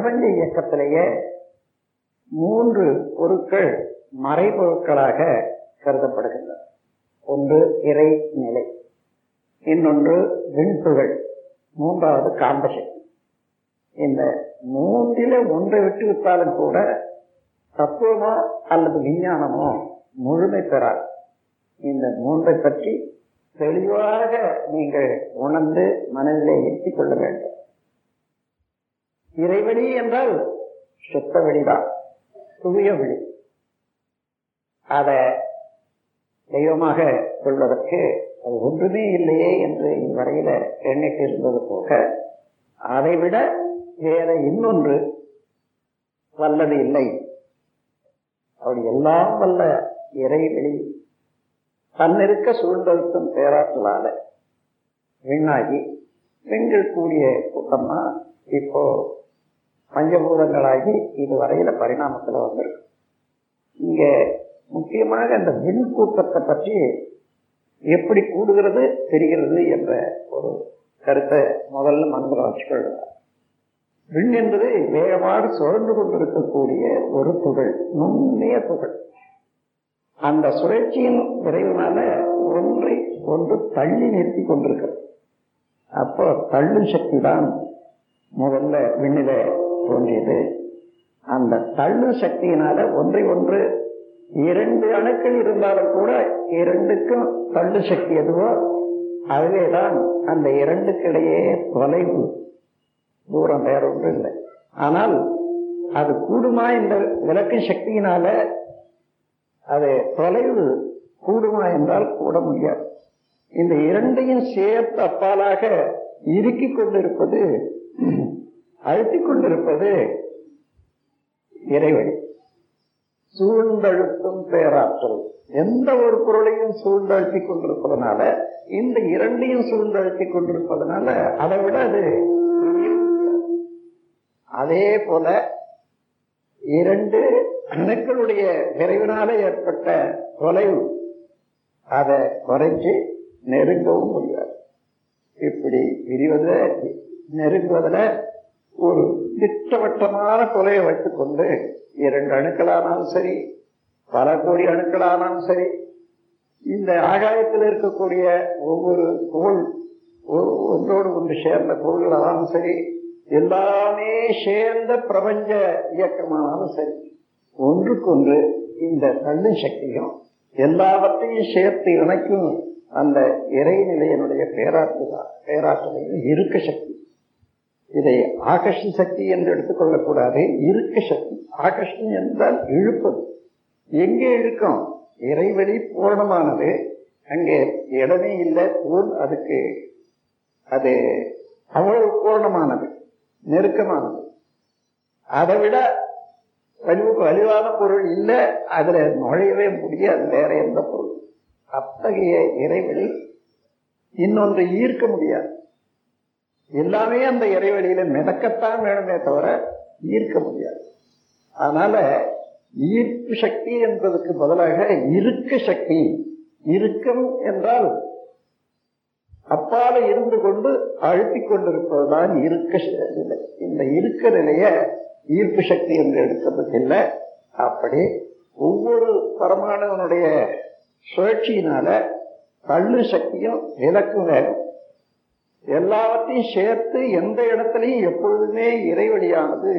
பிரபஞ்ச இயக்கத்திலேயே மூன்று பொருட்கள் மறைபொருட்களாக கருதப்படுகின்றன. ஒன்று இறை நிலை இன்னொன்று விண்புகள் மூன்றாவது காந்தசக்தி இந்த மூன்றில ஒன்றை விட்டு விட்டாலும் கூட தத்துவமோ அல்லது விஞ்ஞானமோ முழுமை பெறாது. இந்த மூன்றை பற்றி தெளிவாக நீங்கள் உணர்ந்து மனதிலே ஏற்றிக் கொள்ள வேண்டும். இறைவழி என்றால் சுத்த வெளிதான் தூய வெளி அத தெய்வமாக கொள்வதற்கு அது ஒன்றுமே இல்லையே என்று இதுவரையில எண்ணிட்டு இருந்தது போக அதைவிட வேற இன்னொன்று வல்லது இல்லை. அப்படி எல்லாம் வல்ல இறைவெளி தன்னிருக்க சூழ்ந்தழுத்தும் பேராற்றலால விண்ணாகி பெண்கள் கூடிய கூட்டமா இப்போ பஞ்சபூதங்களாகி இதுவரையில பரிணாமத்தில் வந்திருக்கு. இங்க முக்கியமாக அந்த மின் கூட்டத்தை பற்றி எப்படி கூடுகிறது தெரிகிறது என்ற ஒரு கருத்தை முதல்ல மனதில் வச்சுக்கொள்கிறார் விண் என்பது வேகமாக சுழன்று கொண்டிருக்கக்கூடிய ஒரு துகள் நுண்ணிய துகள். அந்த சுழற்சியின் விரைவினால ஒன்றை ஒன்று தள்ளி நிறுத்தி கொண்டிருக்கிறது. அப்போ தள்ளும் சக்தி தான் முதல்ல விண்ணில தோன்றியது. அந்த தள்ளு சக்தியினால ஒன்றை ஒன்று இரண்டு அணுக்கள் இருந்தாலும் கூட இரண்டுக்கும் தள்ளு சக்தி எதுவோ அதுவேதான் அந்த இரண்டுக்கிடையே தொலைவு. தூரம் வேற ஒன்றும் இல்லை. ஆனால் அது கூடுமா இந்த விளக்கு சக்தியினால அது தொலைவு கூடுமா என்றால் கூட முடியாது. இந்த இரண்டையும் சேர்த்து அப்பாலாக இறுக்கிக் கொண்டிருப்பது அழுத்திக் கொண்டிருப்பது இறைவன். சூழ்ந்தழுத்தும் பேராற்றல். எந்த ஒரு பொருளையும் சூழ்ந்தழுத்திக் கொண்டிருப்பதனால இந்த இரண்டையும் சூழ்ந்தழுத்திக் கொண்டிருப்பதனால அதை விட அது அதே போல இரண்டு அணுக்களுடைய விரைவினால ஏற்பட்ட தொலைவு அதை குறைஞ்சு நெருங்கவும் முடியாது. இப்படி விரிவதை நெருங்குவதில் ஒரு திட்டவட்டமான கொலையை வைத்துக்கொண்டு இரண்டு அணுக்களானாலும் சரி பல கோடி அணுக்களானாலும் சரி இந்த ஆகாயத்தில் இருக்கக்கூடிய ஒவ்வொரு கோள் ஒன்றோடு ஒன்று சேர்ந்த பொருள்களானாலும் சரி எல்லாமே சேர்ந்த பிரபஞ்ச இயக்கமானாலும் சரி ஒன்றுக்கொன்று இந்த தள்ளு சக்தியும் எல்லாவற்றையும் சேர்த்து இணைக்கும் அந்த இறைநிலையனுடைய பேராற்று பேராற்றலையும் இருக்க சக்தி. இதை ஆகர்ஷ சக்தி என்று எடுத்துக்கொள்ளக்கூடாது இருக்க சக்தி. ஆகர்ஷம் என்றால் இழுப்பது. எங்கே இழுக்கும்? இறைவெளி பூரணமானது. அங்கே இடமே இல்லை போல் அதுக்கு. அது அவ்வளவு பூர்ணமானது நெருக்கமானது. அதை விட வலிவு வலிவான பொருள் இல்லை அதுல நுழையவே முடியாது வேற எந்த பொருள். அத்தகைய இறைவெளி இன்னொன்று ஈர்க்க முடியாது. எல்லாமே அந்த இறைவழியில மிதக்கத்தான் வேணுமே தவிர ஈர்க்க முடியாது. அதனால ஈர்ப்பு சக்தி என்பதற்கு பதிலாக இருக்க சக்தி இருக்கம் என்றால் அப்பால இருந்து கொண்டு அழுத்திக் கொண்டிருப்பதுதான் இருக்க நிலை. இந்த இருக்க நிலைய ஈர்ப்பு சக்தி என்று எடுக்கிறது இல்லை. அப்படி ஒவ்வொரு பரமானவனுடைய சுழற்சியினால தள்ளு சக்தியும் விலக்கும் வேணும் எல்லாவற்றையும் சேர்த்து எந்த இடத்துலையும் எப்பொழுதுமே இறைவழியானது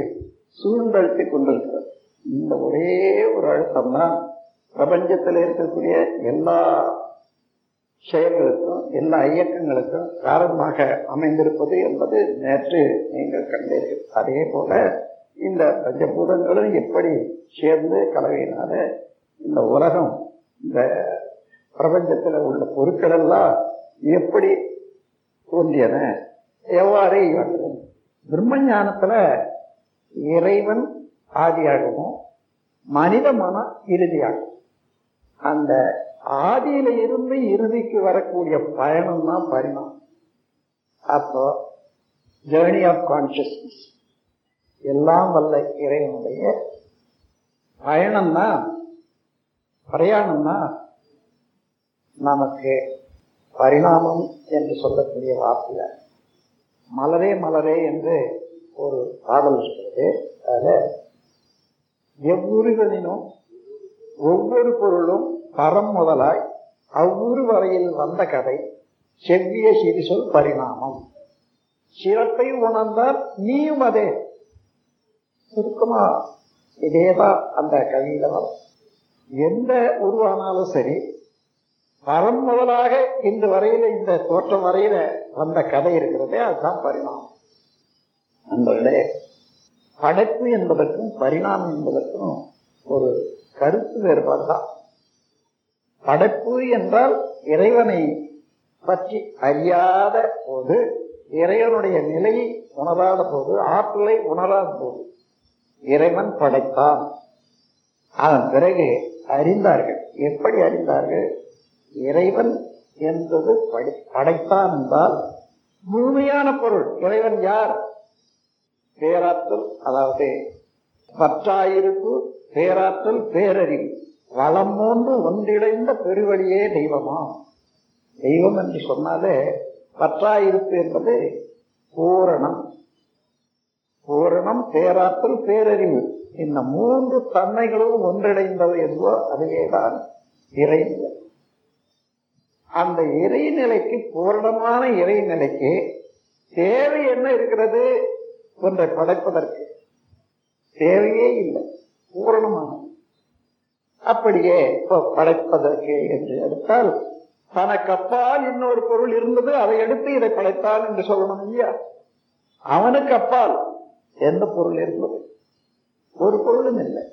சூழ்ந்தழுத்தி கொண்டிருக்கிறது. இந்த ஒரே ஒரு அழுத்தம் தான் பிரபஞ்சத்தில் இருக்கக்கூடிய எல்லா செயல்களுக்கும் எல்லா இயக்கங்களுக்கும் காரணமாக அமைந்திருப்பது என்பது நேற்று நீங்கள் கண்டீர்கள். அதே போல இந்த பஞ்சபூதங்களும் எப்படி சேர்ந்து கலவையினால இந்த உலகம் இந்த பிரபஞ்சத்தில் உள்ள பொருட்கள் எல்லாம் எப்படி தோன்றியன. எவ்வாறு இவன் பிரம்ம ஞானத்துல இறைவன் ஆதியாகவும் மனித மனம் இறுதியாகும் அந்த ஆதியில இருந்து இறுதிக்கு வரக்கூடிய பயணம் தான் பரிணாமம். அப்போ ஜேர்னி ஆஃப் கான்சியஸ்னஸ் எல்லாம் வல்ல இறைவனுடைய பயணம் தான் பிரயாணம் தான் நமக்கு பரிணாமம் என்று சொல்லக்கூடிய வார்த்தையில் மலரே மலரே என்று ஒரு பாடல் இருக்கிறது. அதில் எவ்வுருவனினும் ஒவ்வொரு பொருளும் பரம் முதலாய் அவ்வூறு வரையில் வந்த கதை செவ்விய சிறிசொல் பரிணாமம். சிறப்பை உணர்ந்தால் நீயும் அதே. சுருக்கமா இதேதான் அந்த கவியில வரும். எந்த உருவானாலும் சரி பரம் முதலாக இன்று வரையில இந்த தோற்றம் வரையில வந்த கதை இருக்கிறதே அதுதான் பரிணாமம். நண்பர்களே படைப்பு என்பதற்கும் பரிணாமம் என்பதற்கும் ஒரு கருத்து வேறுபாடு தான் படைப்பு என்றால் இறைவனை பற்றி அறியாத போது இறைவனுடைய நிலையை உணராத போது ஆற்றலை உணராத போது இறைவன் படைத்தான். அதன் பிறகு அறிந்தார்கள். எப்படி அறிந்தார்கள்? இறைவன் என்பது படைத்தான் என்றால் முழுமையான பொருள். இறைவன் யார்? பேராற்றல் அதாவது பற்றாயிருப்பு பேராற்றல் பேரறிவு. வளம் மூன்று ஒன்றிணைந்த பெருவழியே தெய்வமா? தெய்வம் என்று சொன்னாலே பற்றாயிருப்பு என்பது பூரணம். பூரணம் பேராற்றல் பேரறிவு. இந்த மூன்று தன்மைகளும் ஒன்றிணைந்தது என்போ அதுவேதான் இறைவன். அந்த இறைநிலைக்கு பூரணமான இறைநிலைக்கு தேவை என்ன இருக்கிறது ஒன்றை படைப்பதற்கு தேவையே இல்லை பூரணமானது. அப்படியே இப்போ படைப்பதற்கு என்று எடுத்தால் தனக்கு அப்பால் இன்னொரு பொருள் இருந்தது அதை எடுத்து இதை படைத்தான் என்று சொல்லணும் இல்லையா? அவனுக்கு அப்பால் எந்த பொருள் இருந்தது? ஒரு பொருளும் இல்லை.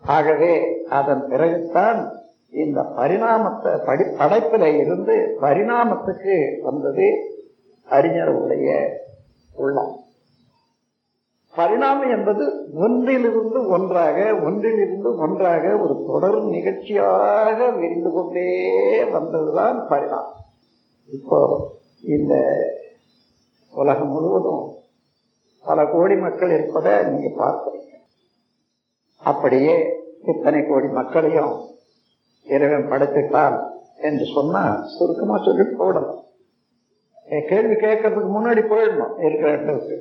ஆகவே அதன் பிறகுத்தான் இந்த பரிணாமத்தை படி படைப்பில இருந்து பரிணாமத்துக்கு வந்தது அறிஞருடைய உள்ளம். பரிணாமம் என்பது ஒன்றிலிருந்து ஒன்றாக ஒன்றிலிருந்து ஒன்றாக ஒரு தொடர் நிகழ்ச்சியாக விரிந்து கொண்டே வந்ததுதான் பரிணாமம். இப்போ இந்த உலகம் முழுவதும் பல கோடி மக்கள் இருப்பதை நீங்க பார்க்குறீங்க. அப்படியே இத்தனை கோடி மக்களையும் இறைவன் படைத்துட்டான் என்று சொன்னா சுருக்கமா சொல்லிட்டு போடணும் கேள்வி கேட்கறதுக்கு முன்னாடி போயிடணும். இருக்கிற இடத்துக்கு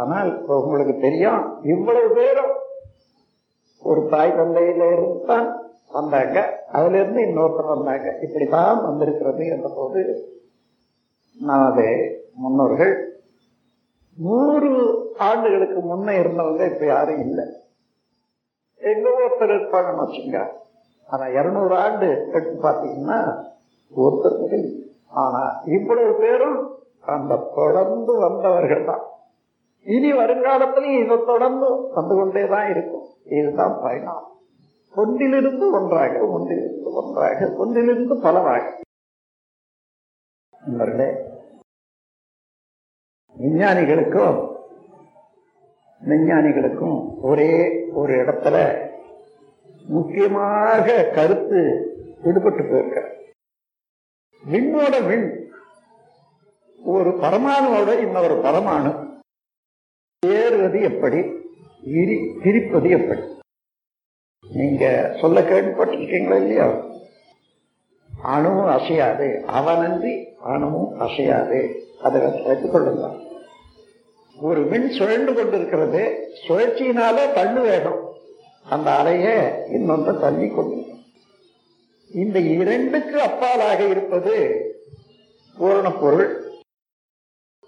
ஆனால் உங்களுக்கு தெரியும் இவ்வளவு பேரும் ஒரு தாய் தந்தையில இருந்து தான் வந்தாங்க. அதுல இருந்து இன்னொருத்தர் வந்தாங்க. இப்படித்தான் வந்திருக்கிறது என்ற போது நமது முன்னோர்கள் நூறு ஆண்டுகளுக்கு முன்ன இருந்தவங்க இப்ப யாரும் இல்லை. எங்க ஒருத்தர் இருப்பாங்கன்னு வச்சுங்க ஆனா இருநூறு ஆண்டு எடுத்து பார்த்தீங்கன்னா ஒருத்தர் ஆனா இவ்வளவு பேரும் அந்த தொடர்ந்து வந்தவர்கள் தான். இனி வருங்காலத்திலையும் இதை தொடர்ந்து வந்து கொண்டேதான் இருக்கும். இதுதான் பயணம். ஒன்றிலிருந்து ஒன்றாக ஒன்றிலிருந்து ஒன்றாக ஒன்றிலிருந்து பலவாக. நண்பர்களே விஞ்ஞானிகளுக்கும் விஞ்ஞானிகளுக்கும் ஒரே ஒரு இடத்துல முக்கியமாக கருத்து விடுபட்டு போயிருக்க விண்ணோட விண் ஒரு பரமாணுவோட இன்னொரு பரமாணு ஏறுவது எப்படி இரி பிரிப்பது எப்படி? நீங்க சொல்ல கேள்விப்பட்டிருக்கீங்களா இல்லையா? அணுவும் அசையாது அவனன்றி அணுவும் அசையாது. அதை வைத்துக் கொள்ளுங்கள் ஒரு மின் சுழண்டு கொண்டிருக்கிறது. சுழற்சியினாலே தள்ளு வேகம். அந்த அலையை இன்னொன்று தள்ளி கொண்டு. இந்த இரண்டுக்கு அப்பாலாக இருப்பது பூரண பொருள்.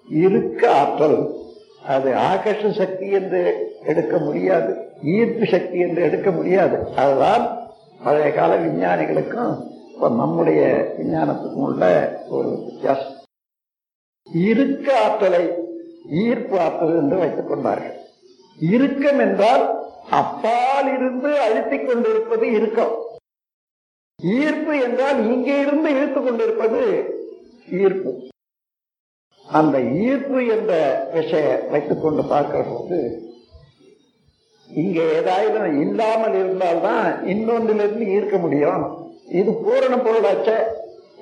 இருக்க ஆற்றல். அது ஆகர்ஷ சக்தி என்று எடுக்க முடியாது. ஈர்ப்பு சக்தி என்று எடுக்க முடியாது. அதுதான் பழைய கால விஞ்ஞானிகளுக்கும் இப்ப நம்முடைய விஞ்ஞானத்துக்கும் உள்ள ஒரு வித்தியாசம். இருக்க ஆற்றலை ஈர்ப்பு ஆற்றல் என்று வைத்துக் கொண்டார்கள். இறுக்கம் என்றால் அப்பால் இருந்து அழுத்திக் கொண்டிருப்பது இறுக்கம். ஈர்ப்பு என்றால் இங்கே இருந்து இழுத்துக் கொண்டிருப்பது ஈர்ப்பு. அந்த ஈர்ப்பு என்ற விஷய வைத்துக் கொண்டு பார்க்கிற போது இங்க ஏதாவது இல்லாமல் இருந்தால்தான் இன்னொன்றிலிருந்து ஈர்க்க முடியும். இது பூரண பொருளாச்ச.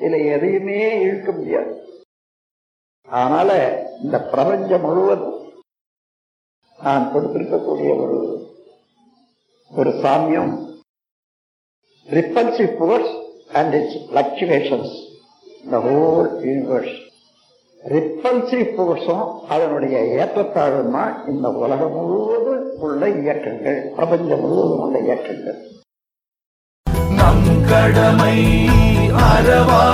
இதுல எதையுமே இழுக்க முடியாது. அதனால இந்த பிரபஞ்சம் முழுவதும் நான் கொடுத்திருக்கக்கூடிய ஒரு ஒரு சாமியம். Repulsive force and it's fluctuations, the whole universe repulsive போர்ஸும் அதனுடைய ஏற்றத்தாழ்வுமா தான் இந்த உலகம் முழுவதும் உள்ள இயக்கங்கள். பிரபஞ்சம் முழுவதும் உள்ள இயக்கங்கள். நம் கடமை அறவா